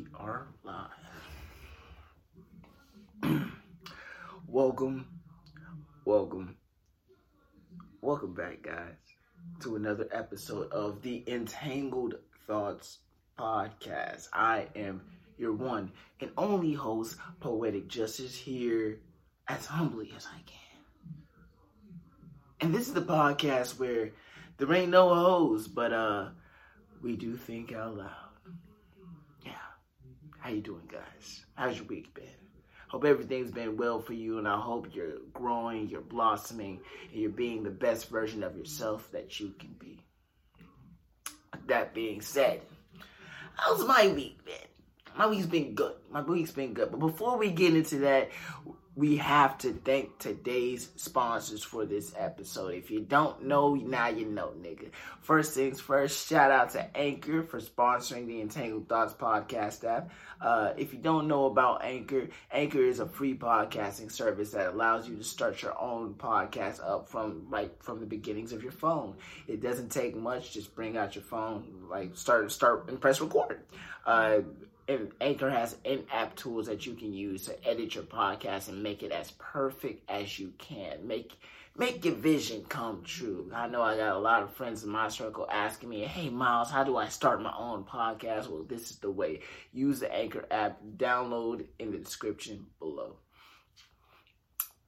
we are live. welcome, welcome, welcome back, guys, to another episode of the Entangled Thoughts Podcast. I am your one and only host, Poetic Justice, here as humbly as I can. And this is the podcast where there ain't no hoes, but uh, we do think out loud. How you doing, guys? How's your week been? Hope everything's been well for you, and I hope you're growing, you're blossoming, and you're being the best version of yourself that you can be. That being said, how's my week been? My week's been good. My week's been good. But before we get into that, we have to thank today's sponsors for this episode. If you don't know, now you know, nigga. First things first, shout out to Anchor for sponsoring the Entangled Thoughts podcast app. Uh, if you don't know about Anchor, Anchor is a free podcasting service that allows you to start your own podcast up from right from the beginnings of your phone. It doesn't take much; just bring out your phone, like start start and press record. Uh, Anchor has in-app tools that you can use to edit your podcast and make it as perfect as you can. Make make your vision come true. I know I got a lot of friends in my circle asking me, "Hey Miles, how do I start my own podcast?" Well, this is the way. Use the Anchor app. Download in the description below.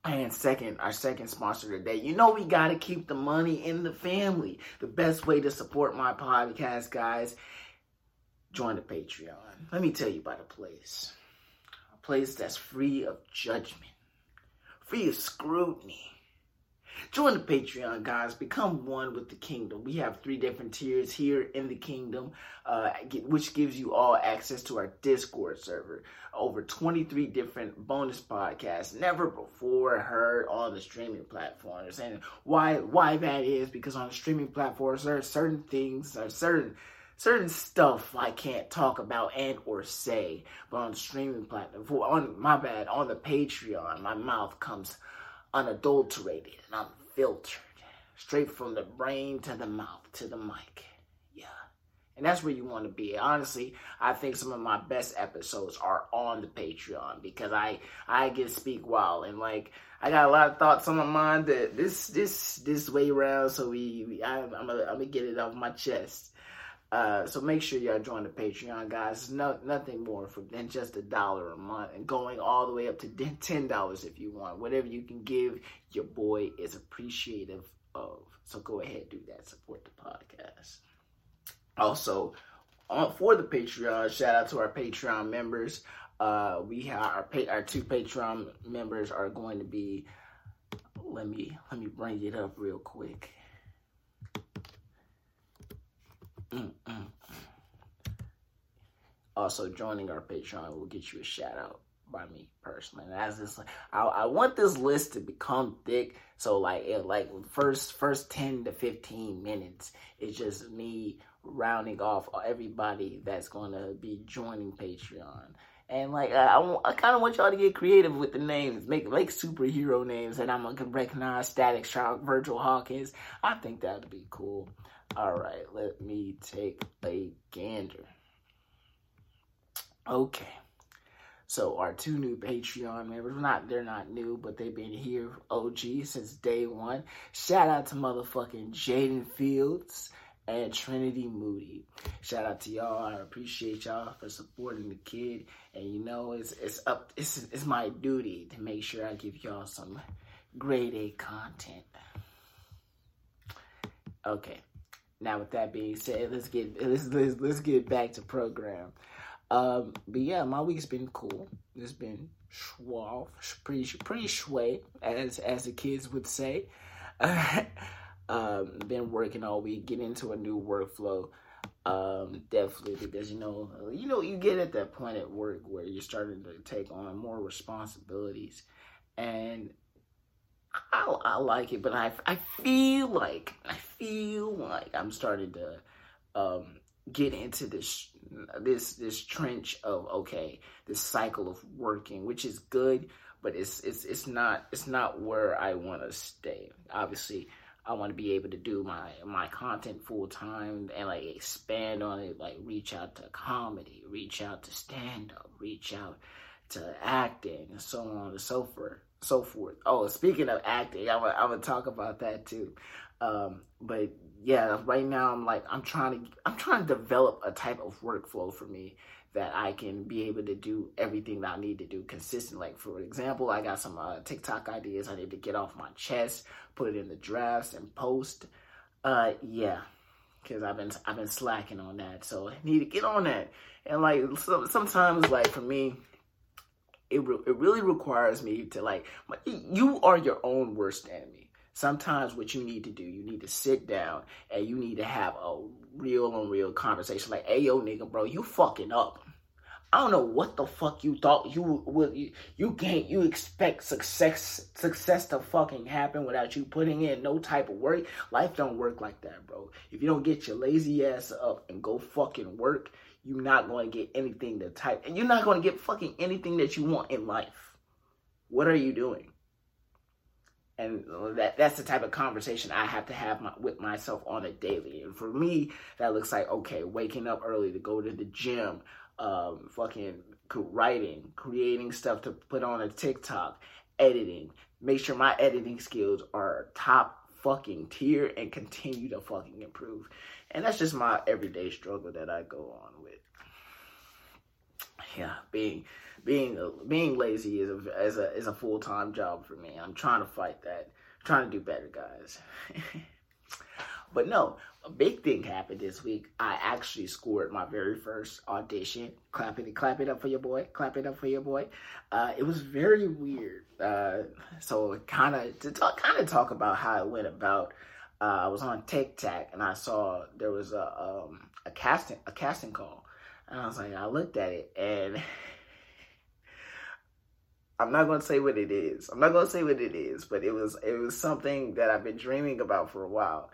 And second, our second sponsor today, you know we got to keep the money in the family. The best way to support my podcast, guys, join the Patreon. Let me tell you about a place. A place that's free of judgment, free of scrutiny. Join the Patreon, guys. Become one with the kingdom. We have three different tiers here in the kingdom, uh, which gives you all access to our Discord server. Over 23 different bonus podcasts, never before heard on the streaming platforms. And why why that is because on the streaming platforms there are certain things, there are certain certain stuff I can't talk about and or say, but on streaming platform, on my bad, on the Patreon, my mouth comes unadulterated and unfiltered, straight from the brain to the mouth to the mic. Yeah, and that's where you want to be. Honestly, I think some of my best episodes are on the Patreon because I I get to speak wild and like. I got a lot of thoughts on my mind that this this this way around, so we, we I, I'm gonna I'm gonna get it off my chest. Uh, so make sure y'all join the Patreon, guys. No, nothing more for than just a dollar a month, and going all the way up to ten dollars if you want. Whatever you can give, your boy is appreciative of. So go ahead, do that. Support the podcast. Also, on, for the Patreon, shout out to our Patreon members. Uh, we have our our two Patreon members are going to be. Let me let me bring it up real quick. Mm-mm. Also, joining our Patreon will get you a shout out by me personally. And as this, I, I want this list to become thick. So like, it, like first first ten to fifteen minutes, it's just me rounding off everybody that's to be joining Patreon. And like, I, I, I kind of want y'all to get creative with the names. Make make superhero names and I'm gonna recognize. Static Shock, Virgil Hawkins. I think that would be cool. All right, let me take a gander. Okay. So our two new Patreon members, not they're not new, but they've been here OG since day one. Shout out to motherfucking Jaden Fields and Trinity Moody. Shout out to y'all. I appreciate y'all for supporting the kid. And you know, it's it's up it's it's my duty to make sure I give y'all some grade A content. Okay. Now, with that being said, let's get let's let's, let's get back to program. Um, but yeah, my week's been cool. It's been schwal, pretty pretty shway, as as the kids would say. um, been working all week, getting into a new workflow. Um, definitely because you know you know you get at that point at work where you're starting to take on more responsibilities, and I, I like it, but I, I feel like I feel like I'm starting to um, get into this this this trench of okay, this cycle of working, which is good, but it's it's it's not it's not where I want to stay. Obviously, I want to be able to do my my content full time and like expand on it, like reach out to comedy, reach out to stand up, reach out to acting, and so on and so forth. So forth. Oh, speaking of acting, I'm gonna, I'm gonna talk about that too. Um, but yeah, right now I'm like I'm trying to I'm trying to develop a type of workflow for me that I can be able to do everything that I need to do consistently. Like for example, I got some uh, TikTok ideas I need to get off my chest, put it in the drafts and post. Uh, yeah, because I've been I've been slacking on that, so I need to get on that. And like so, sometimes, like for me, it re- it really requires me to like you are your own worst enemy. Sometimes what you need to do, you need to sit down and you need to have a real and real conversation. Like, hey yo, nigga, bro, you fucking up. I don't know what the fuck you thought you would you, you can't you expect success success to fucking happen without you putting in no type of work. Life don't work like that, bro. If you don't get your lazy ass up and go fucking work, you're not going to get anything to type and you're not going to get fucking anything that you want in life. What are you doing? And that that's the type of conversation I have to have my, with myself on a daily. And for me, that looks like okay, waking up early to go to the gym, um, fucking writing, creating stuff to put on a TikTok, editing. Make sure my editing skills are top fucking tier and continue to fucking improve. And that's just my everyday struggle that I go on with. Yeah, being being being lazy is a is a is a full time job for me. I'm trying to fight that. I'm trying to do better, guys. but no, a big thing happened this week. I actually scored my very first audition. Clap it, clap it up for your boy. Clap it up for your boy. Uh, it was very weird. Uh, so kind of to talk, kind of talk about how it went about. Uh, I was on TikTok and I saw there was a um, a casting a casting call, and I was like, I looked at it and. I'm not gonna say what it is. I'm not gonna say what it is, but it was it was something that I've been dreaming about for a while.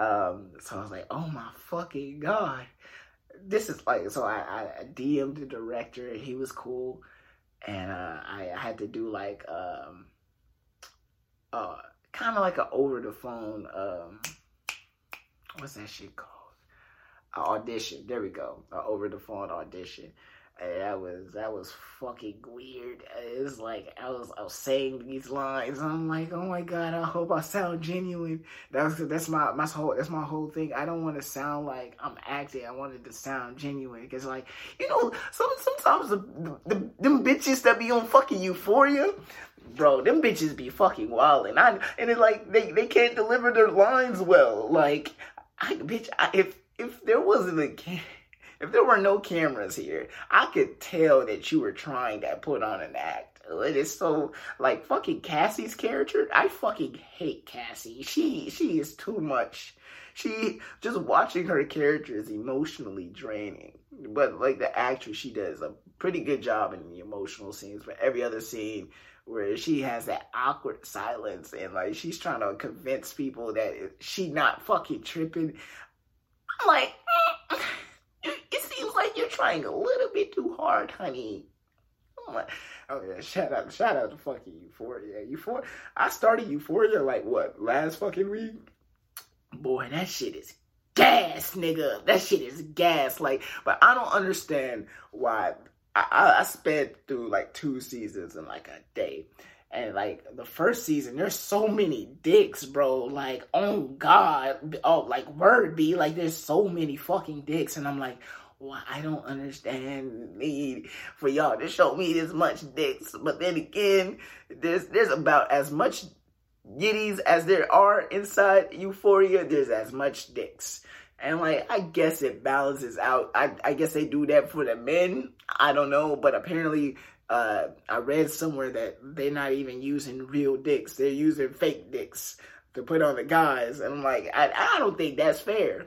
Um, so I was like, oh my fucking god, this is like. So I, I DM'd the director. He was cool, and uh, I, I had to do like um, uh, kind of like an over the phone. Um, what's that shit called? Audition. There we go. Over the phone audition that was that was fucking weird. It was like I was I was saying these lines. I'm like, oh my god, I hope I sound genuine. That's that's my my whole that's my whole thing. I don't want to sound like I'm acting. I wanted to sound genuine because like you know some sometimes the, the them bitches that be on fucking euphoria. Bro, them bitches be fucking wild, and I and it like they, they can't deliver their lines well. Like, I bitch, I, if if there wasn't a if there were no cameras here, I could tell that you were trying to put on an act. It is so like fucking Cassie's character. I fucking hate Cassie. She she is too much. She just watching her character is emotionally draining. But like the actress, she does a pretty good job in the emotional scenes. But every other scene where she has that awkward silence and like she's trying to convince people that she not fucking tripping. I'm like. Mm like you're trying a little bit too hard, honey. Oh, oh yeah, shout out, shout out to fucking Euphoria. Euphoria. I started Euphoria like what last fucking week. Boy, that shit is gas, nigga. That shit is gas. Like, but I don't understand why. I, I spent through like two seasons in like a day. And like the first season, there's so many dicks, bro. Like, oh God, oh like word be like there's so many fucking dicks, and I'm like, well, I don't understand need for y'all to show me this much dicks. But then again, there's there's about as much yitties as there are inside Euphoria. There's as much dicks. And like I guess it balances out. I I guess they do that for the men. I don't know, but apparently uh, I read somewhere that they're not even using real dicks. They're using fake dicks to put on the guys. And I'm like, I, I don't think that's fair.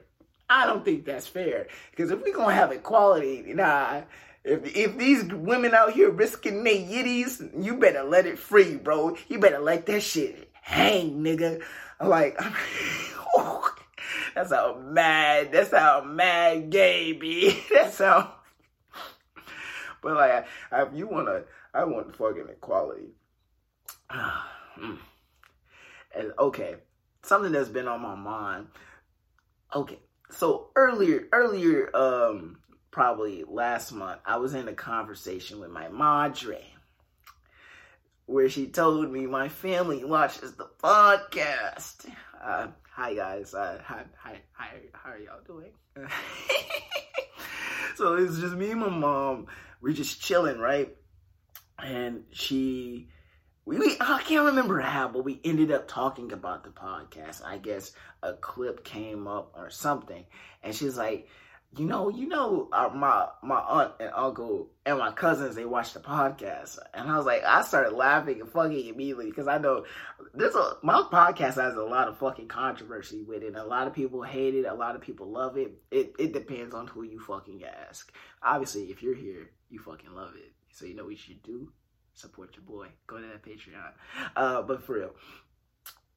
I don't think that's fair. Because if we're gonna have equality, nah. If if these women out here risking their yitties, you better let it free, bro. You better let that shit hang, nigga. I'm Like, that's how mad. That's how mad gay be. That's how. But like, if you wanna, I want fucking equality. and okay, something that's been on my mind. Okay, so earlier, earlier, um, probably last month, I was in a conversation with my madre where she told me my family watches the podcast. Uh, hi guys, uh, hi, hi, hi, how are y'all doing? so it's just me and my mom. We're just chilling, right? And she, we, we, I can't remember how, but we ended up talking about the podcast. I guess a clip came up or something, and she's like, you know, you know, uh, my my aunt and uncle and my cousins they watch the podcast, and I was like, I started laughing and fucking immediately because I know a my podcast has a lot of fucking controversy with it. A lot of people hate it, a lot of people love it. It it depends on who you fucking ask. Obviously, if you're here, you fucking love it, so you know what you should do. Support your boy. Go to that Patreon. Uh, but for real.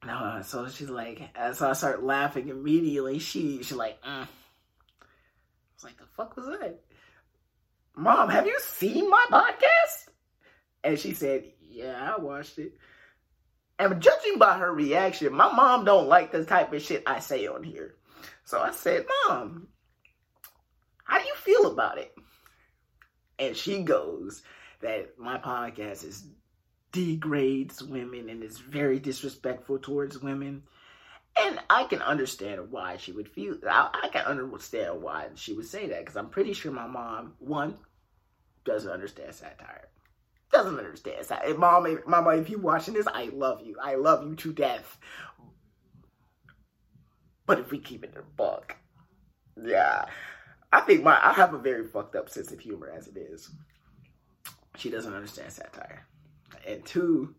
no. so she's like, so I start laughing immediately. She she's like, mm like, the fuck was that? Mom, have you seen my podcast? And she said, yeah, I watched it. And judging by her reaction, my mom don't like the type of shit I say on here. So I said, Mom, how do you feel about it? And she goes that my podcast is degrades women and is very disrespectful towards women. And I can understand why she would feel. I, I can understand why she would say that because I'm pretty sure my mom, one, doesn't understand satire. Doesn't understand satire. Mom, mama, if you watching this, I love you. I love you to death. But if we keep it in a buck, yeah, I think my I have a very fucked up sense of humor as it is. She doesn't understand satire, and two,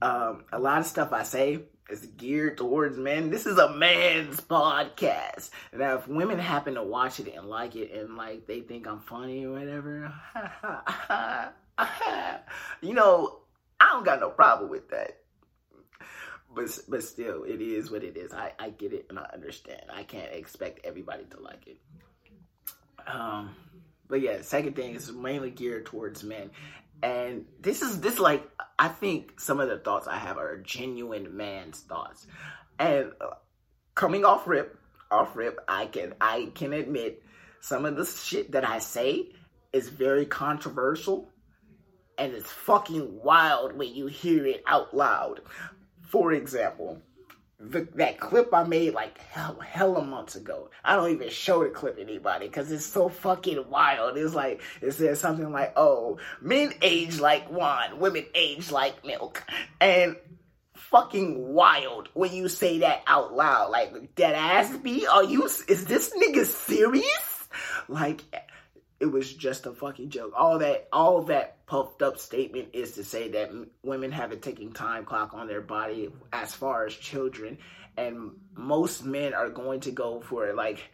um, a lot of stuff I say is geared towards men. This is a man's podcast. Now, if women happen to watch it and like it and like they think I'm funny or whatever, you know, I don't got no problem with that. But but still, it is what it is. I, I get it and I understand. I can't expect everybody to like it. Um, but yeah, second thing is mainly geared towards men. And this is this like I think some of the thoughts I have are genuine man's thoughts. And uh, coming off rip, off rip, I can I can admit some of the shit that I say is very controversial and it's fucking wild when you hear it out loud. For example, the, that clip I made like hell, hella months ago. I don't even show the clip anybody because it's so fucking wild. It's like it says something like, "Oh, men age like wine, women age like milk," and fucking wild when you say that out loud. Like dead ass be? Are you? Is this nigga serious? Like it was just a fucking joke. All that, all that puffed up statement is to say that women have a ticking time clock on their body as far as children, and most men are going to go for like.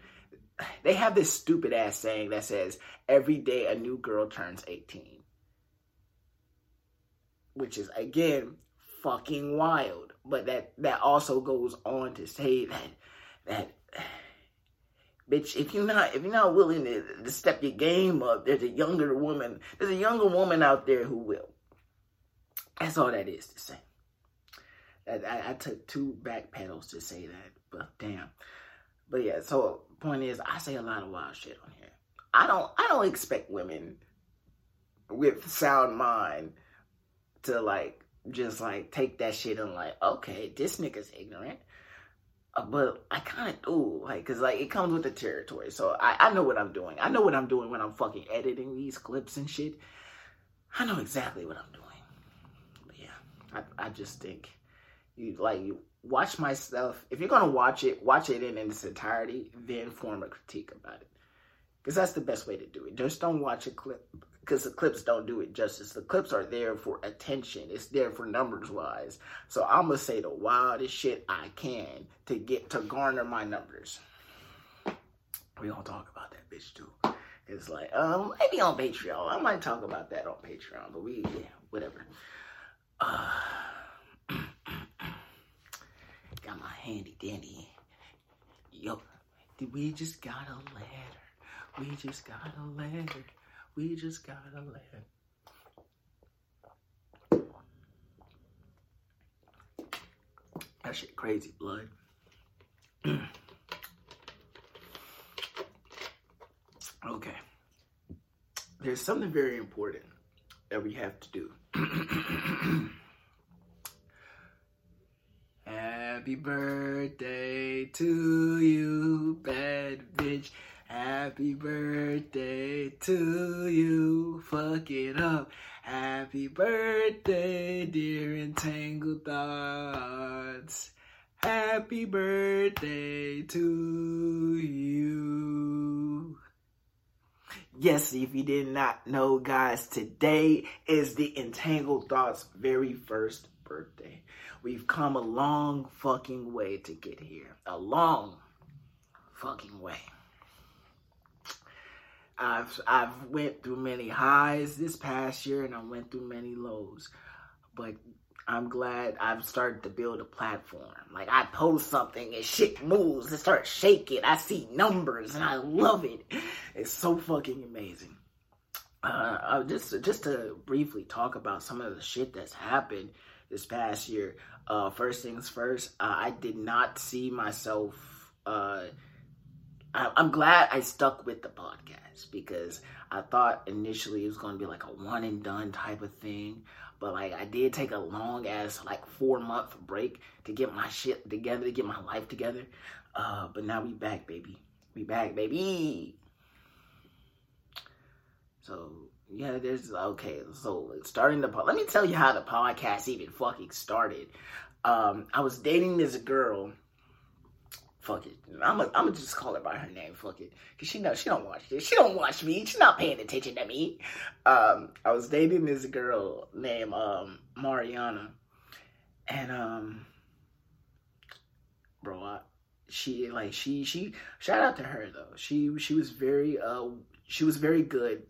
They have this stupid ass saying that says every day a new girl turns 18. Which is again fucking wild. But that that also goes on to say that that Bitch, if you're not if you're not willing to, to step your game up, there's a younger woman, there's a younger woman out there who will. That's all that is to say. I, I, I took two back pedals to say that, but damn. But yeah, so point is, I say a lot of wild shit on here. I don't I don't expect women with sound mind to like just like take that shit and like, okay, this nigga's ignorant. Uh, but I kind of do, like, cause like it comes with the territory. So I, I know what I'm doing. I know what I'm doing when I'm fucking editing these clips and shit. I know exactly what I'm doing. But yeah, I, I just think you like you watch my stuff. If you're gonna watch it, watch it in, in its entirety, then form a critique about it. Cause that's the best way to do it. Just don't watch a clip because the clips don't do it justice. The clips are there for attention. It's there for numbers wise. So I'm gonna say the wildest shit I can to get to garner my numbers. We gonna talk about that bitch too. It's like um maybe on Patreon. I might talk about that on Patreon, but we yeah whatever. Uh, got my handy dandy. Yo, we just got a letter. We just got a letter. We just gotta let That shit crazy, blood. okay. There's something very important that we have to do. Happy birthday to you, bad bitch. Happy birthday to you. Fuck it up. Happy birthday, dear entangled thoughts. Happy birthday to you. Yes, if you did not know, guys, today is the Entangled Thoughts very first birthday. We've come a long fucking way to get here. A long fucking way. I've I've went through many highs this past year and I went through many lows. But I'm glad I've started to build a platform. Like I post something and shit moves and starts shaking. I see numbers and I love it. It's so fucking amazing. Uh, just just to briefly talk about some of the shit that's happened this past year. Uh, first things first, uh, I did not see myself. Uh, I, I'm glad I stuck with the podcast because I thought initially it was going to be like a one and done type of thing. But like I did take a long ass like four month break to get my shit together, to get my life together. Uh, but now we back, baby. We back, baby. So yeah, there's okay. So starting the let me tell you how the podcast even fucking started. Um, I was dating this girl. Fuck it. I'm gonna just call her by her name. Fuck it, cause she knows she don't watch this. She don't watch me. She's not paying attention to me. Um, I was dating this girl named um Mariana, and um, bro, I, she like she she shout out to her though. She she was very uh she was very good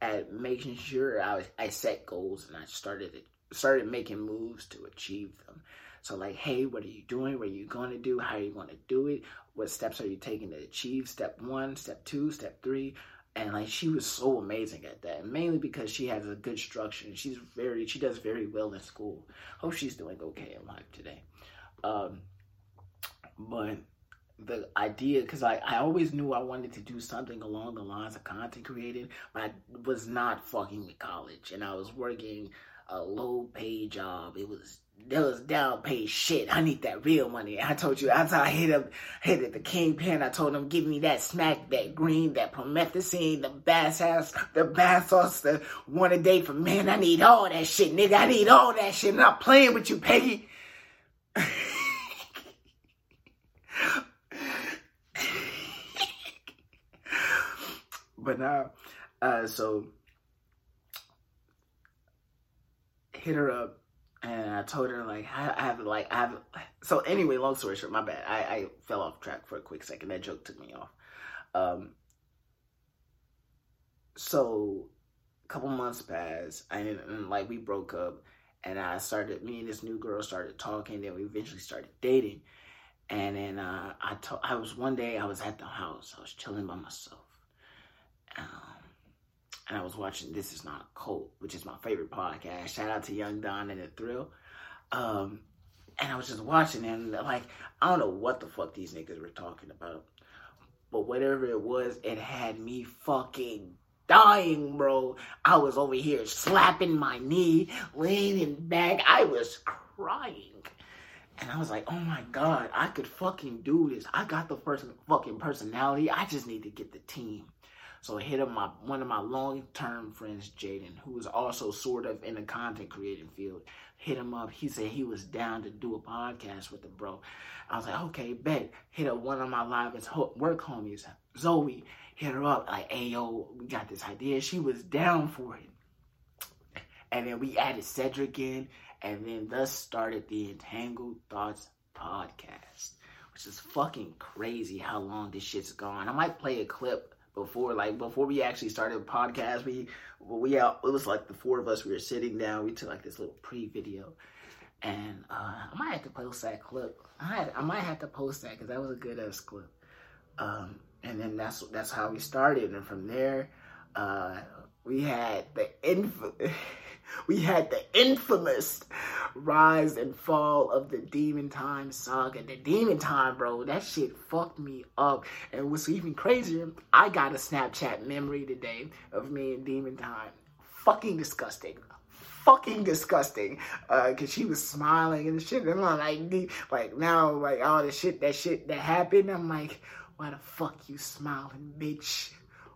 at making sure I was, I set goals and I started started making moves to achieve them. So like, hey, what are you doing? What are you going to do? How are you going to do it? What steps are you taking to achieve step one, step two, step three? And like she was so amazing at that, mainly because she has a good structure and she's very she does very well in school. Hope she's doing okay in life today. Um, but the idea because I, I always knew I wanted to do something along the lines of content creating, but I was not fucking with college and I was working a low pay job. It was was down pay shit. I need that real money. I told you after I hit up hit at the kingpin, I told him give me that smack, that green, that promethazine, the bass house, the bath sauce, the one a day for man. I need all that shit, nigga. I need all that shit. I'm not playing with you, Peggy. but now, uh, so hit her up and I told her like I, I have like I have so anyway long story short my bad. I, I fell off track for a quick second. That joke took me off. Um so a couple months passed and, and like we broke up and I started me and this new girl started talking then we eventually started dating. And then uh, I told I was one day I was at the house. I was chilling by myself. Um, and I was watching This Is Not a Cult, which is my favorite podcast. Shout out to Young Don and the Thrill. Um, and I was just watching and like I don't know what the fuck these niggas were talking about. But whatever it was, it had me fucking dying, bro. I was over here slapping my knee, leaning back. I was crying. And I was like, oh my God, I could fucking do this. I got the first fucking personality. I just need to get the team. So I hit up my one of my long term friends, Jaden, who was also sort of in the content creating field. Hit him up. He said he was down to do a podcast with the bro. I was like, okay, bet. Hit up one of my live work homies, Zoe. Hit her up like, hey yo, we got this idea. She was down for it. And then we added Cedric in, and then thus started the Entangled Thoughts podcast, which is fucking crazy how long this shit's gone. I might play a clip before like before we actually started the podcast we we out it was like the four of us we were sitting down we took like this little pre-video. And uh, I might have to post that clip. I, had, I might have to post that because that was a good ass clip. Um, and then that's that's how we started. And from there uh, we had the info we had the infamous rise and fall of the Demon Time saga. The Demon Time, bro, that shit fucked me up. And what's even crazier, I got a Snapchat memory today of me and Demon Time. Fucking disgusting fucking disgusting. Uh, cause she was smiling and shit. And I'm like, like now, like all the shit, that shit that happened. I'm like, why the fuck you smiling, bitch?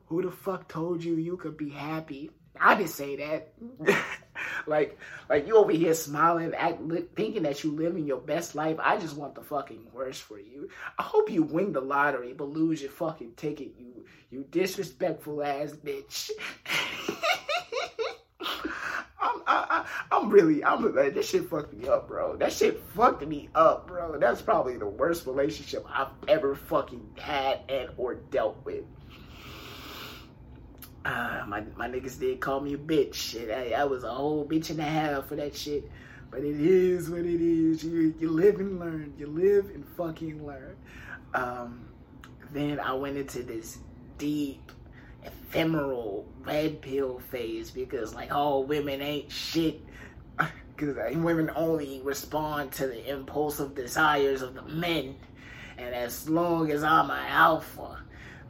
Who the fuck told you you could be happy? I didn't say that. like, like you over here smiling, act, thinking that you living your best life. I just want the fucking worst for you. I hope you win the lottery, but lose your fucking ticket. You, you disrespectful ass bitch. I'm, I, am really, I'm like, this shit fucked me up, bro. That shit fucked me up, bro. That's probably the worst relationship I've ever fucking had and or dealt with. Uh, my my niggas did call me a bitch. Shit, I, I was a whole bitch and a half for that shit. But it is what it is. You you live and learn. You live and fucking learn. Um, then I went into this deep, ephemeral red pill phase because like, oh, women ain't shit. Because women only respond to the impulsive desires of the men. And as long as I'm an alpha,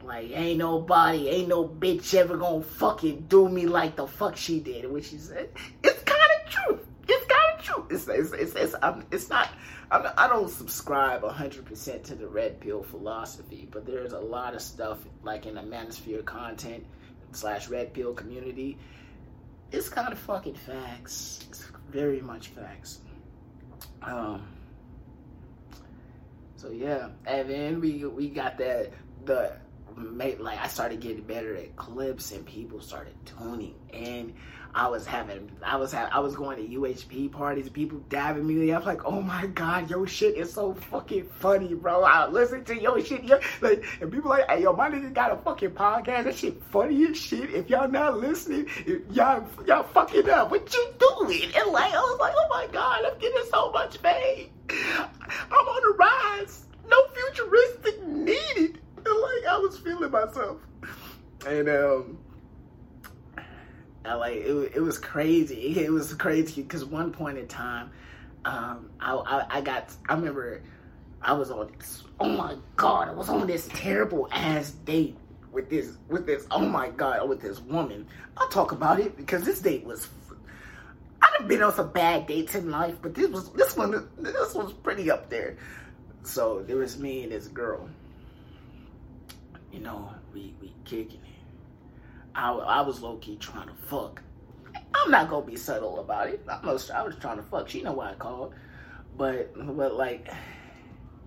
like, ain't nobody, ain't no bitch ever gonna fucking do me like the fuck she did. Which is, it's kind of true. It's kind of true. It's, it's, it's, it's, I'm, it's not, I'm, I don't subscribe 100% to the red pill philosophy, but there's a lot of stuff, like in the manosphere content slash red pill community. It's kind of fucking facts. It's very much facts. Um, so yeah, and then we we got that the made like I started getting better at clips and people started tuning in. I was having I was ha- I was going to UHP parties, people dabbing me. I'm like, oh my god, yo shit is so fucking funny, bro. I listen to your shit, yo. Like, and people like, hey yo, my nigga got a fucking podcast. That shit funny as shit. If y'all not listening, y'all y'all fucking up. What you doing? And like, I was like, oh my god, I'm getting so much fame. I'm on the rise. No futuristic needed like I was feeling myself, and um, I like it. It was crazy. It was crazy because one point in time, um, I, I I got. I remember I was on this. Oh my god! I was on this terrible ass date with this with this. Oh my god! With this woman. I'll talk about it because this date was I've been on some bad dates in life, but this was this one this was pretty up there. So there was me and this girl you know, we, we kicking it. I, I was low key trying to fuck. I'm not gonna be subtle about it. I'm was, I was trying to fuck. She know why I called, but but like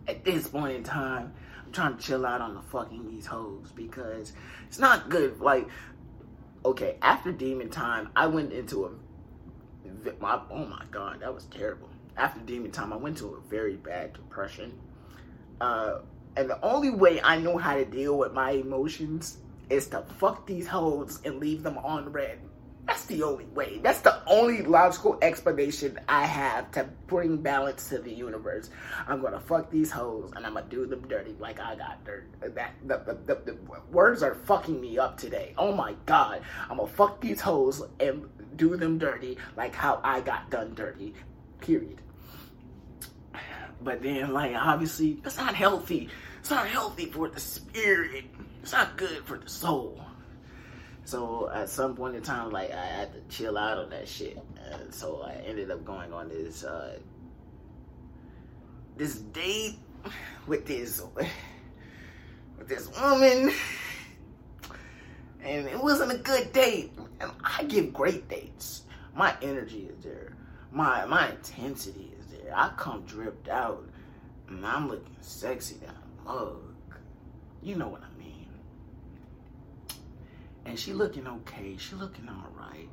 at this point in time, I'm trying to chill out on the fucking these hoes because it's not good. Like okay, after Demon Time, I went into a my oh my god, that was terrible. After Demon Time, I went to a very bad depression. Uh, and the only way I know how to deal with my emotions is to fuck these hoes and leave them on red. That's the only way. That's the only logical explanation I have to bring balance to the universe. I'm gonna fuck these hoes and I'm gonna do them dirty like I got dirt. That the, the, the, the words are fucking me up today. Oh my god. I'm gonna fuck these hoes and do them dirty like how I got done dirty. Period. But then, like, obviously, that's not healthy. It's not healthy for the spirit. It's not good for the soul. So at some point in time, like I had to chill out on that shit. And so I ended up going on this uh, this date with this with this woman, and it wasn't a good date. And I give great dates. My energy is there. My my intensity there. I come dripped out, and I'm looking sexy down mug. You know what I mean. And she looking okay. She looking all right.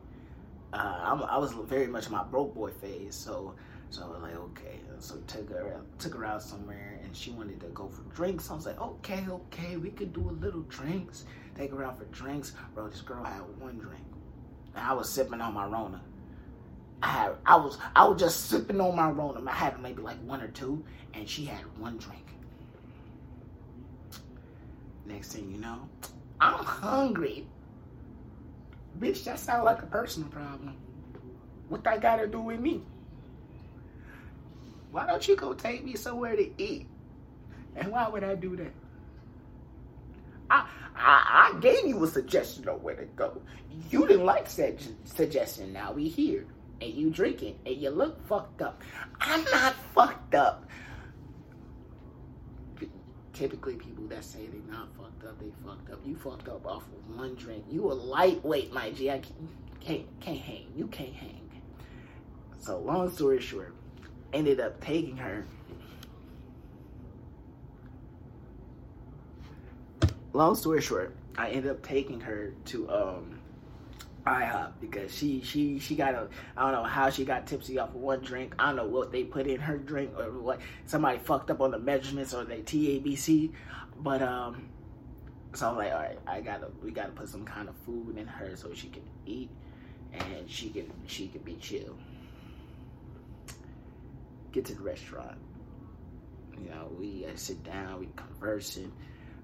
Uh, i was very much my broke boy phase, so so I was like, okay. So took her took her out somewhere, and she wanted to go for drinks. So I was like, okay, okay, we could do a little drinks. Take her out for drinks. Bro, this girl had one drink. And I was sipping on my Rona. I had, I was, I was just sipping on my Rona. I had maybe like one or two, and she had one drink. Next thing you know, I'm hungry. Bitch, that sounds like a personal problem. What that got to do with me? Why don't you go take me somewhere to eat? And why would I do that? I, I, I gave you a suggestion of where to go. You didn't like said suggestion. Now we here, and you drinking, and you look fucked up. I'm not fucked up. Typically, people that say they're not fucked up, they fucked up. You fucked up off of one drink. You a lightweight, my G. I can't, can't, can't hang. You can't hang. So, long story short, ended up taking her long story short, I ended up taking her to um IHOP because she she she got a I don't know how she got tipsy off of one drink. I don't know what they put in her drink or what somebody fucked up on the measurements or the TABC, but um. So I'm like, all right, I gotta, we gotta put some kind of food in her so she can eat, and she can, she can be chill. Get to the restaurant. You know, we uh, sit down, we conversing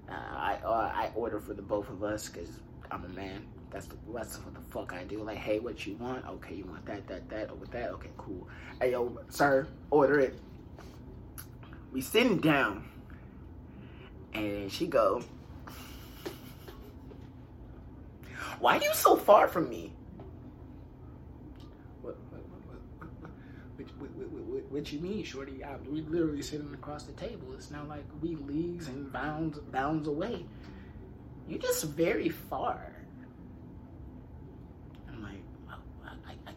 uh, I uh, I order for the both of us because I'm a man. That's the, that's what the fuck I do. Like, hey, what you want? Okay, you want that, that, that, or with that? Okay, cool. Hey, yo, sir, order it. We sitting down, and she go, "Why are you so far from me?" What, what, what, what, what you mean, shorty? I, we literally sitting across the table. It's not like we leagues and bounds bounds away. You're just very far. I'm like, I, I, I,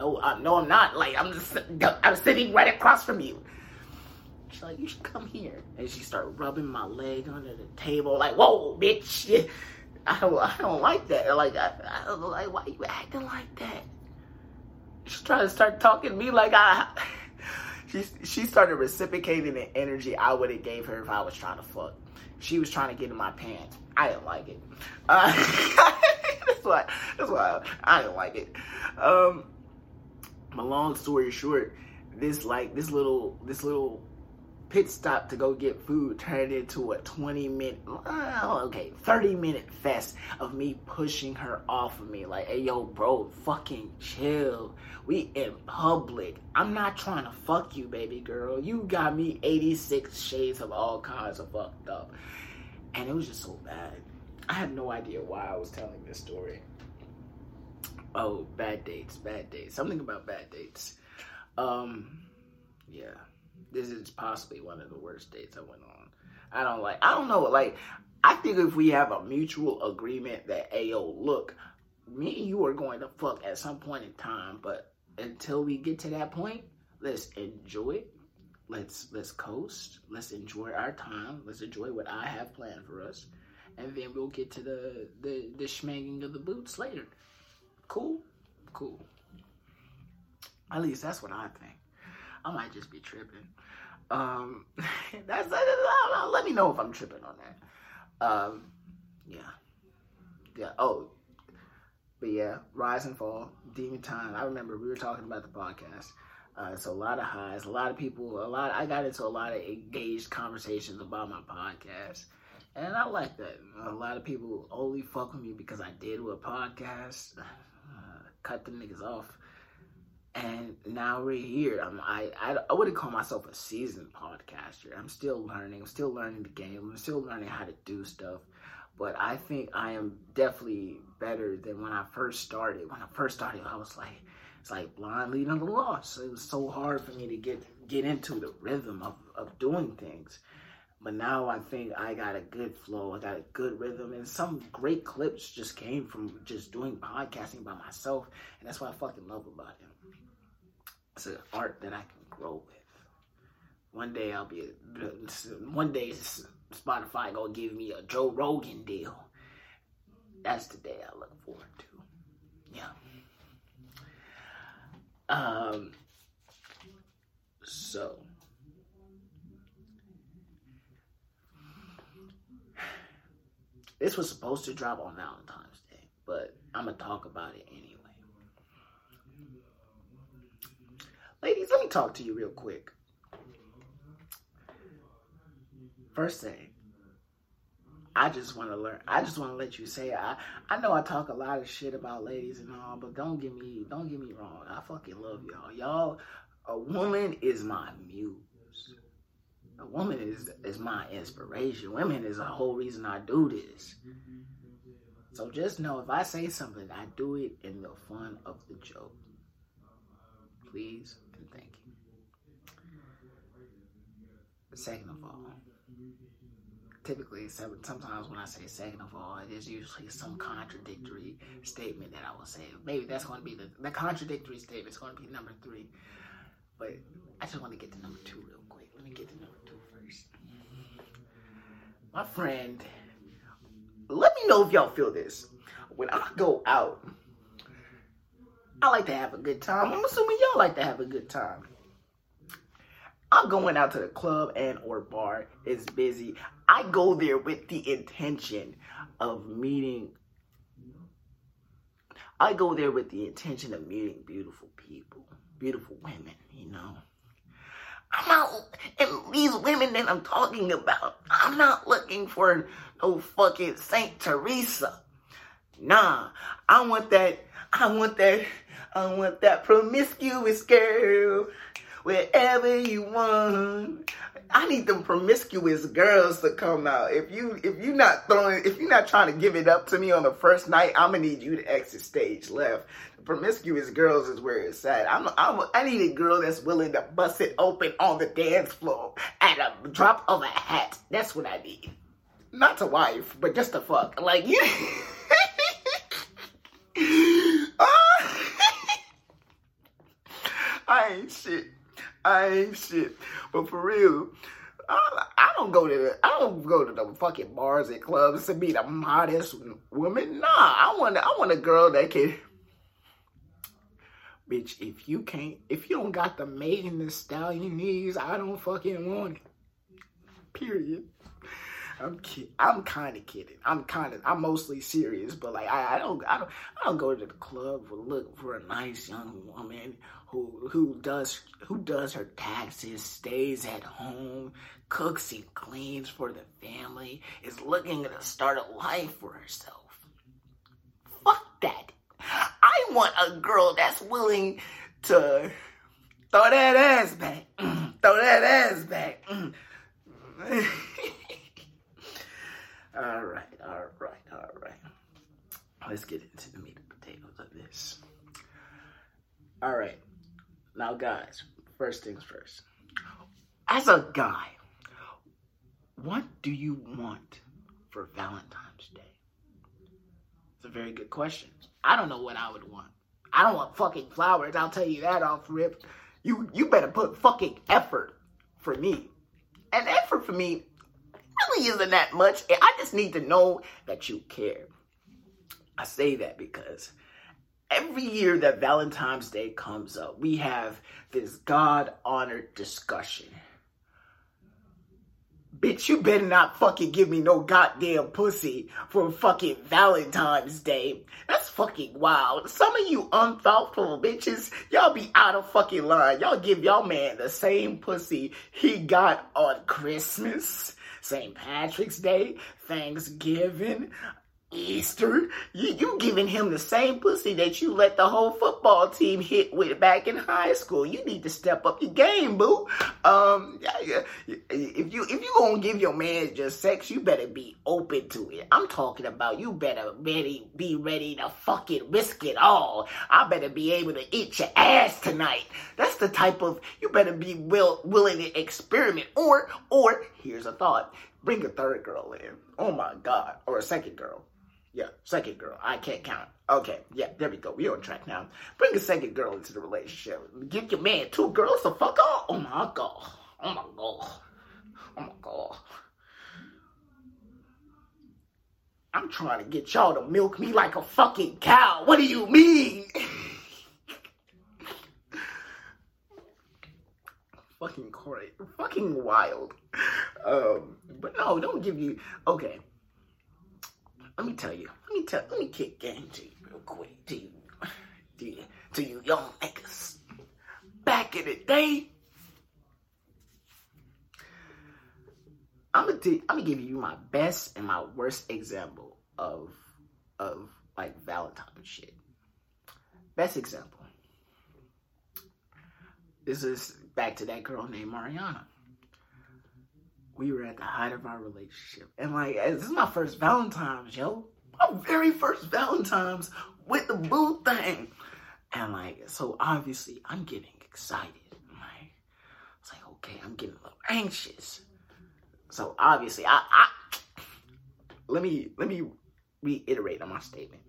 no, I, no, I'm not. Like, I'm just, I'm sitting right across from you. She's like, you should come here. And she started rubbing my leg under the table. Like, whoa, bitch. I don't, I don't like that. Like, I, I like, why you acting like that? She's trying to start talking to me like I she she started reciprocating the energy I would have gave her if I was trying to fuck. She was trying to get in my pants. I didn't like it. Uh, that's why. That's why I didn't like it. Um, my long story short, this like this little this little pit stop to go get food turned into a 20 minute, oh, okay, 30 minute fest of me pushing her off of me. Like, hey, yo, bro, fucking chill. We in public. I'm not trying to fuck you, baby girl. You got me 86 shades of all kinds of fucked up. And it was just so bad. I had no idea why I was telling this story. Oh, bad dates, bad dates. Something about bad dates. Um, yeah this is possibly one of the worst dates I went on. I don't like, I don't know, like, I think if we have a mutual agreement that, Ayo, look, me and you are going to fuck at some point in time, but until we get to that point, let's enjoy it. Let's let's coast. Let's enjoy our time. Let's enjoy what I have planned for us, and then we'll get to the the the schmanging of the boots later. Cool, cool. At least that's what I think. I might just be tripping. Um, that's, let me know if I'm tripping on that. Um, yeah, yeah. Oh, but yeah, rise and fall, demon time. I remember we were talking about the podcast. Uh, so a lot of highs, a lot of people, a lot. I got into a lot of engaged conversations about my podcast, and I like that. A lot of people only fuck with me because I did with a podcast. Uh, cut the niggas off and now we're here. I'm, I, I, I wouldn't call myself a seasoned podcaster. I'm still learning. I'm still learning the game. I'm still learning how to do stuff. But I think I am definitely better than when I first started. When I first started, I was like, it's like blind leading the lost. It was so hard for me to get get into the rhythm of, of doing things. But now I think I got a good flow. I got a good rhythm, and some great clips just came from just doing podcasting by myself, and that's what I fucking love about it. It's an art that I can grow with. One day I'll be, one day Spotify gonna give me a Joe Rogan deal. That's the day I look forward to. Yeah. Um. So. This was supposed to drop on Valentine's Day, but I'm gonna talk about it anyway. Ladies, let me talk to you real quick. First thing, I just want to learn. I just want to let you say I I know I talk a lot of shit about ladies and all, but don't get me don't get me wrong. I fucking love y'all. Y'all, a woman is my muse. A woman is is my inspiration. Women is the whole reason I do this. So just know if I say something, I do it in the fun of the joke. Please and thank you. Second of all typically sometimes when I say second of all, there's usually some contradictory statement that I will say. Maybe that's going to be the, the contradictory statement. It's going to be number three. But I just want to get to number two real quick. Let me get to number first. My friend, let me know if y'all feel this. When I go out, I like to have a good time. I'm assuming y'all like to have a good time. I'm going out to the club and or bar. It's busy. I go there with the intention of meeting. I go there with the intention of meeting beautiful people, beautiful women, you know. I'm not, and these women that I'm talking about, I'm not looking for no fucking Saint Teresa. Nah, I want that, I want that, I want that promiscuous girl wherever you want. I need them promiscuous girls to come out. If you if you not throwing if you're not trying to give it up to me on the first night, I'm gonna need you to exit stage left. The promiscuous girls is where it's at. I'm, I'm I need a girl that's willing to bust it open on the dance floor at a drop of a hat. That's what I need. Not to wife, but just to fuck. Like you. Ah! I ain't shit. I ain't shit. But for real, I, I, don't go to the, I don't go to the fucking bars and clubs to be the modest woman. Nah, I want I want a girl that can. Bitch, if you can't, if you don't got the maiden the stallion needs, I don't fucking want it. Period. I'm kid- I'm kind of kidding. I'm kind of I'm mostly serious, but like I, I don't I don't I don't go to the club for look for a nice young woman who who does who does her taxes, stays at home, cooks and cleans for the family, is looking to start a life for herself. Fuck that. I want a girl that's willing to throw that ass back. throw that ass back. all right, all right, all right. Let's get into the meat and potatoes of this. All right. Now, guys, first things first. As a guy, what do you want for Valentine's Day? It's a very good question. I don't know what I would want. I don't want fucking flowers. I'll tell you that off rip. You you better put fucking effort for me. And effort for me really isn't that much. I just need to know that you care. I say that because every year that Valentine's Day comes up, we have this God honored discussion. Bitch, you better not fucking give me no goddamn pussy for fucking Valentine's Day. That's fucking wild. Some of you unthoughtful bitches, y'all be out of fucking line. Y'all give y'all man the same pussy he got on Christmas, St. Patrick's Day, Thanksgiving, Easter, you, you giving him the same pussy that you let the whole football team hit with back in high school. You need to step up your game, boo. Um, if you if you gonna give your man just sex, you better be open to it. I'm talking about you better ready be ready to fucking risk it all. I better be able to eat your ass tonight. That's the type of you better be will willing to experiment. Or or here's a thought: bring a third girl in. Oh my god, or a second girl yeah, second girl. I can't count. Okay, yeah, there we go. We're on track now. Bring a second girl into the relationship. Give your man two girls to fuck off. Oh my god. Oh my god. Oh my god. I'm trying to get y'all to milk me like a fucking cow. What do you mean? fucking crazy. Fucking wild. Um, but no, don't give you. Okay let me tell you. Let me tell. Let me kick game to you real quick. To you, to you, to you young niggas. Back in the day, I'm gonna gonna I'm gonna give you my best and my worst example of of like Valentine shit. Best example. This is back to that girl named Mariana. We were at the height of our relationship. And like this is my first Valentine's, yo. My very first Valentine's with the boo thing. And like, so obviously I'm getting excited. like, it's like, okay, I'm getting a little anxious. So obviously, I, I let me let me reiterate on my statement.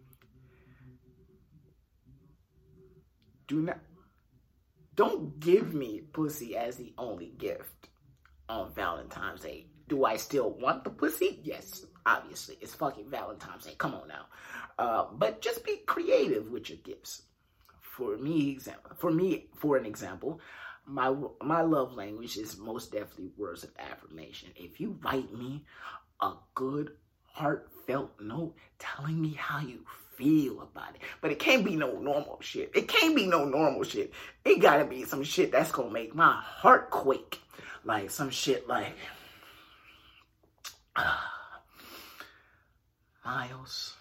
Do not don't give me pussy as the only gift on Valentine's Day. Do I still want the pussy? Yes, obviously. It's fucking Valentine's Day. Come on now. Uh, but just be creative with your gifts. For me. For me, for an example, my my love language is most definitely words of affirmation. If you write me a good heartfelt note telling me how you feel about it, but it can't be no normal shit. It can't be no normal shit. It gotta be some shit that's gonna make my heart quake. Like some shit like uh, Miles,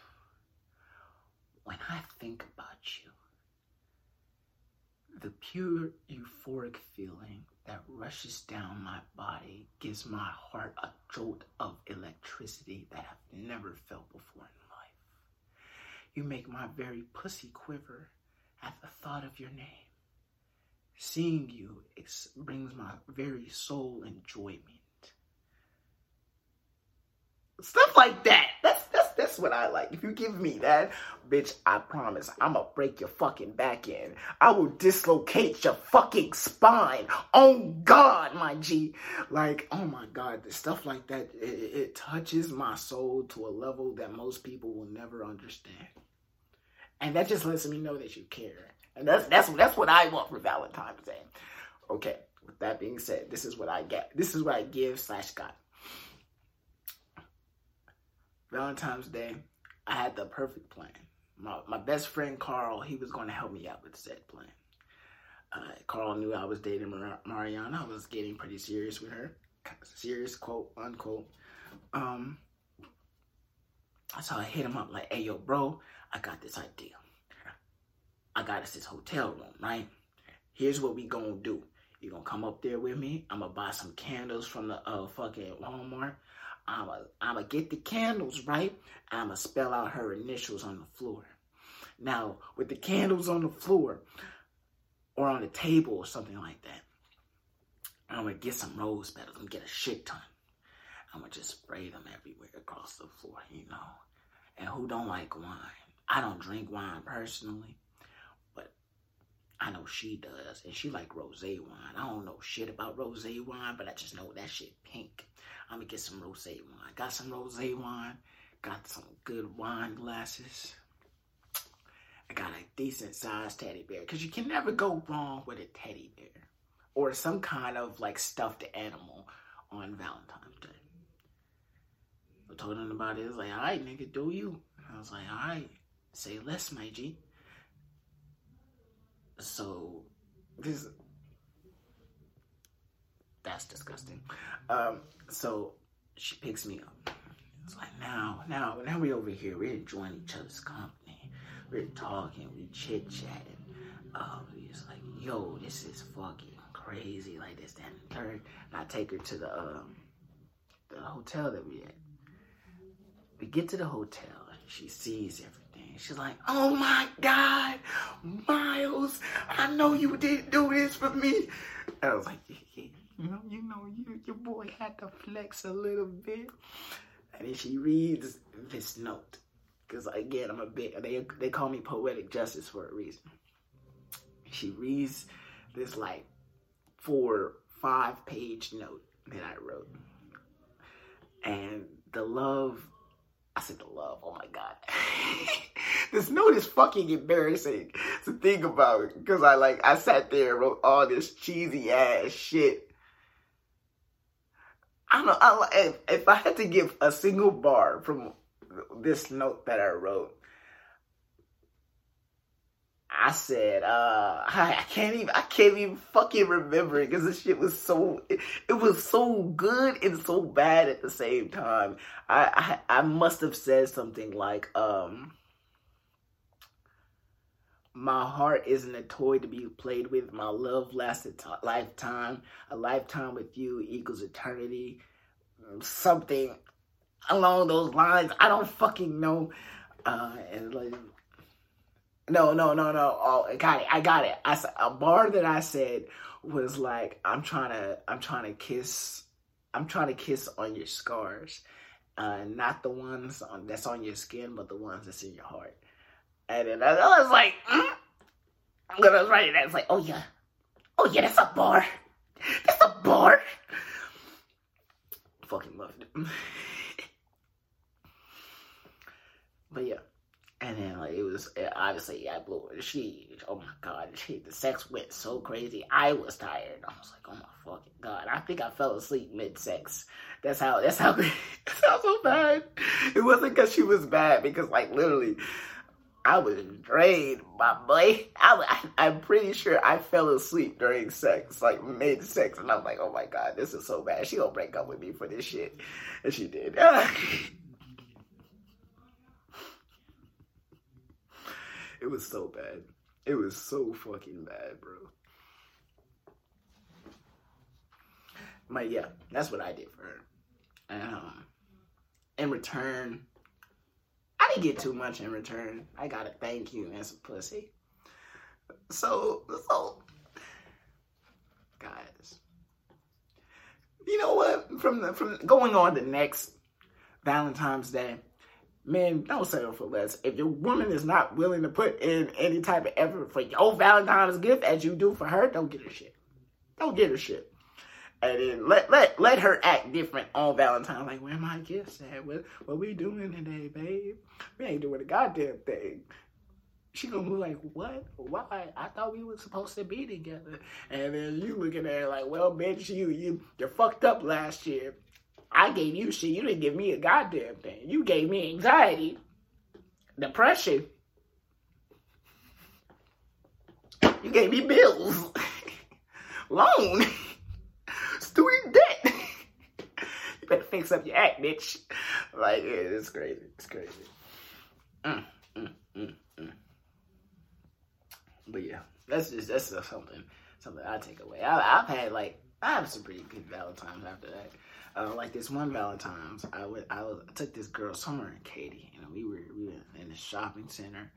when I think about you, the pure euphoric feeling that rushes down my body gives my heart a jolt of electricity that I've never felt before in life. You make my very pussy quiver at the thought of your name. Seeing you brings my very soul enjoyment. Stuff like that. That's that's that's what I like. If you give me that, bitch, I promise I'ma break your fucking back end. I will dislocate your fucking spine. Oh God, my G. Like, oh my God, the stuff like that, it, it touches my soul to a level that most people will never understand. And that just lets me know that you care. And that's that's that's what I want for Valentine's Day. Okay, with that being said, this is what I get. This is what I give slash got. Valentine's Day, I had the perfect plan. My, my best friend Carl, he was going to help me out with said plan. Uh, Carl knew I was dating Mar- Mariana. I was getting pretty serious with her. Serious, quote, unquote. Um, so I hit him up like, hey, yo, bro, I got this idea. I got us this hotel room, right? Here's what we gonna do. You gonna come up there with me? I'm gonna buy some candles from the uh, fucking Walmart. I'm going I'm to get the candles, right? I'm going to spell out her initials on the floor. Now, with the candles on the floor or on the table or something like that, I'm to get some rose petals. I'm to get a shit ton. I'm to just spray them everywhere across the floor, you know. And who don't like wine? I don't drink wine personally, I know she does. And she like rose wine. I don't know shit about rose wine, but I just know that shit pink. I'm gonna get some rose wine. Got some rose wine. Got some good wine glasses. I got a decent sized teddy bear because you can never go wrong with a teddy bear or some kind of like stuffed animal on Valentine's Day. I told him about it. He was like, all right, nigga, do you? I was like, all right, say less, my G. So this that's disgusting. Um, so she picks me up. It's like now, now, now we over here. We're enjoying each other's company. We're talking, we chit chatting. Um, it's like, yo, this is fucking crazy. Like this, that, and third. And I take her to the um, the hotel that we at. We get to the hotel and she sees everything. She's like, oh my God, Miles, I know you didn't do this for me. I was like, yeah, you know, you know, you, your boy had to flex a little bit. And then she reads this note. Because again, I'm a bit, they, they call me poetic justice for a reason. She reads this like four, five page note that I wrote. And the love, I said the love, oh my God. this note is fucking embarrassing to think about because I like, I sat there and wrote all this cheesy ass shit I don't know. I, if, if I had to give a single bar from this note that I wrote, I said, uh, I, I, can't even, I can't even fucking remember it because this shit was so, it, it, was so good and so bad at the same time. I, I, I must have said something like, um, my heart isn't a toy to be played with. My love lasts a t- lifetime. A lifetime with you equals eternity. Something along those lines. I don't fucking know. Uh, and like, no, no, no, no. Oh, I got it. I got it. I a bar that I said was like, I'm trying to, I'm trying to kiss, I'm trying to kiss on your scars, uh, not the ones on that's on your skin, but the ones that's in your heart. And then I, I was like, mm. I'm gonna write it. I was like, oh yeah, oh yeah, that's a bar. That's a bar. Fucking loved it. but yeah. And then like it was obviously I blew her. She oh my god, she the sex went so crazy. I was tired. I was like, oh my fucking god. I think I fell asleep mid sex. That's how that's how that's how so bad. It wasn't because she was bad because like literally I was drained, my boy. I, I, am pretty sure I fell asleep during sex, like mid sex, and I'm like, oh my god, this is so bad. She gonna break up with me for this shit, and she did. it was so bad. It was so fucking bad, bro. But yeah, that's what I did for her. And um, in return, I didn't get too much in return. I got a thank you and some pussy. So, so, guys, you know what? From the from going on the next Valentine's Day, men don't settle for less. If your woman is not willing to put in any type of effort for your Valentine's gift as you do for her, don't get her shit. Don't get her shit and then let let let her act different on Valentine's. Like, where my gifts at? What what we doing today, babe? We ain't doing a goddamn thing. She gonna be like, what? Why? I thought we were supposed to be together. And then you looking at her like, well, bitch, you you you fucked up last year. I gave you shit. You didn't give me a goddamn thing. You gave me anxiety, depression. You gave me bills, loan student debt. you better fix up your act, bitch. Like, yeah, it's crazy. It's crazy. Mm, mm, mm, mm. but yeah, that's just that's something something I take away. I, have had like I have some pretty good Valentines after that. Uh, like this one Valentine's, I I, was, I took this girl somewhere in Katy. Know, we were we were in the shopping center,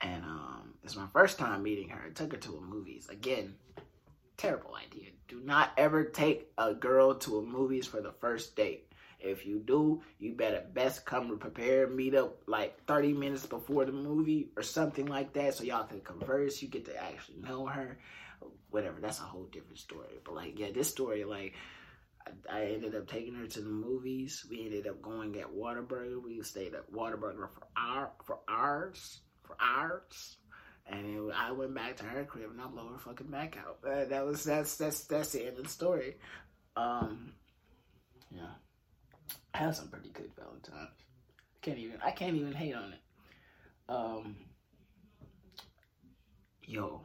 and um, it's my first time meeting her. I took her to a movies again terrible idea. Do not ever take a girl to a movies for the first date. If you do, you better best come prepared, meet up like 30 minutes before the movie or something like that so y'all can converse. You get to actually know her. Whatever, that's a whole different story. But like, yeah, this story, like, I, ended up taking her to the movies. We ended up going at Whataburger. We stayed at Whataburger for our for hours for ours and I went back to her crib and I blew her fucking back out. Uh, that was that's that's that's the end of the story. Um, yeah, I had some pretty good Valentines. I Can't even I can't even hate on it. Um, yo.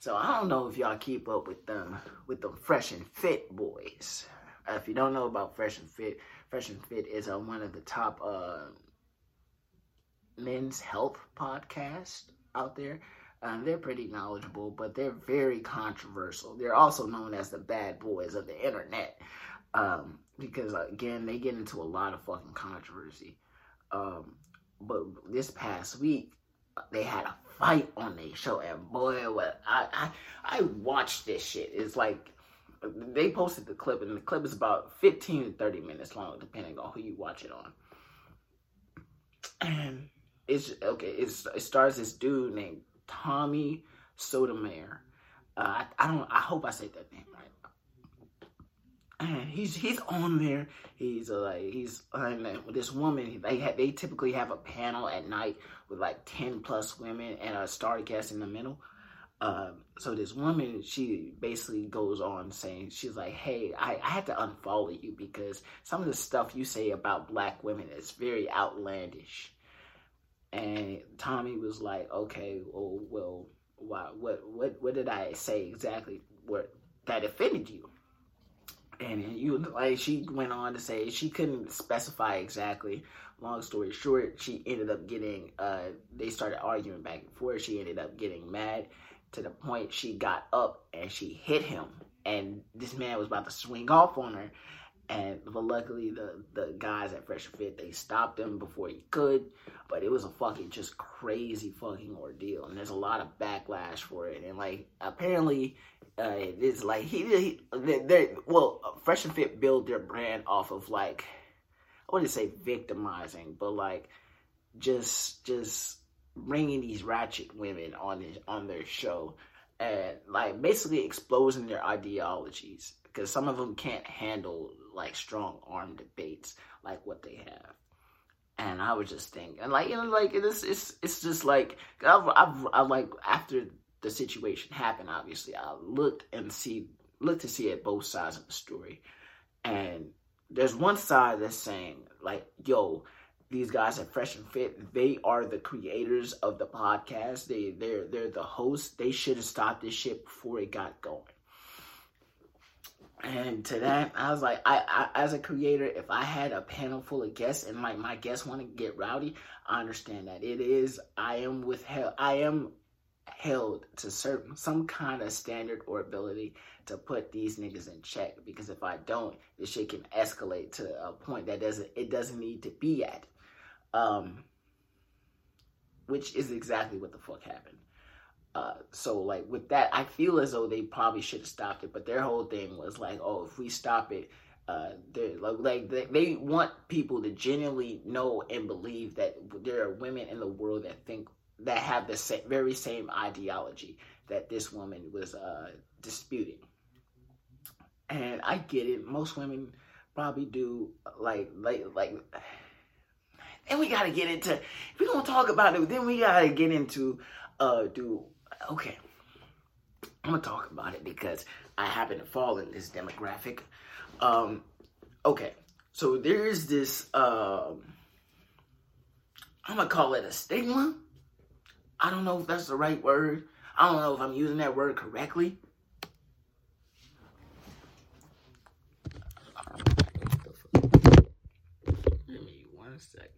So I don't know if y'all keep up with them with the Fresh and Fit boys. Uh, if you don't know about Fresh and Fit, Fresh and Fit is uh, one of the top uh, men's health podcast out there. Um, they're pretty knowledgeable, but they're very controversial. They're also known as the bad boys of the internet um, because, again, they get into a lot of fucking controversy. Um, but this past week, they had a fight on their show, and boy, what I, I I watched this shit. It's like they posted the clip, and the clip is about 15 to 30 minutes long, depending on who you watch it on. And it's okay. It's, it stars this dude named Tommy Sotomayor. Uh, I, I, don't. I hope I said that name. And he's he's on there. He's uh, like he's uh, this woman. They have they typically have a panel at night with like ten plus women and a star guest in the middle. Um, so this woman, she basically goes on saying, she's like, hey, I, I had to unfollow you because some of the stuff you say about black women is very outlandish And Tommy was like, okay, well, well why, what, what, what did I say exactly what that offended you? And you like she went on to say she couldn't specify exactly. Long story short, she ended up getting uh they started arguing back and forth. She ended up getting mad to the point she got up and she hit him. And this man was about to swing off on her. And but luckily the the guys at Fresh Fit they stopped him before he could. But it was a fucking just crazy fucking ordeal, and there's a lot of backlash for it. And like apparently, uh, it's like he, he they well Fresh and Fit build their brand off of like I wouldn't say victimizing, but like just just bringing these ratchet women on his, on their show and like basically exposing their ideologies because some of them can't handle like strong arm debates like what they have. And I was just thinking, and like you know, like it's it's it's just like I've I've I like after the situation happened. Obviously, I looked and see looked to see at both sides of the story, and there's one side that's saying like, "Yo, these guys at Fresh and Fit, they are the creators of the podcast. They they're they're the hosts. They should have stopped this shit before it got going." And to that, I was like, I, I, as a creator, if I had a panel full of guests and like my guests want to get rowdy, I understand that it is. I am withheld. I am held to certain some kind of standard or ability to put these niggas in check. Because if I don't, this shit can escalate to a point that doesn't it doesn't need to be at. Um, which is exactly what the fuck happened. Uh, so like with that, I feel as though they probably should have stopped it, but their whole thing was like, oh, if we stop it, uh, they're like, like they, they want people to genuinely know and believe that there are women in the world that think that have the very same ideology that this woman was uh, disputing. And I get it. Most women probably do like like like. And we gotta get into. If we're gonna talk about it, then we gotta get into. Uh, do okay, I'm gonna talk about it because I happen to fall in this demographic. Um, okay, so there is this. Um, I'm gonna call it a stigma. I don't know if that's the right word. I don't know if I'm using that word correctly. Give me one second.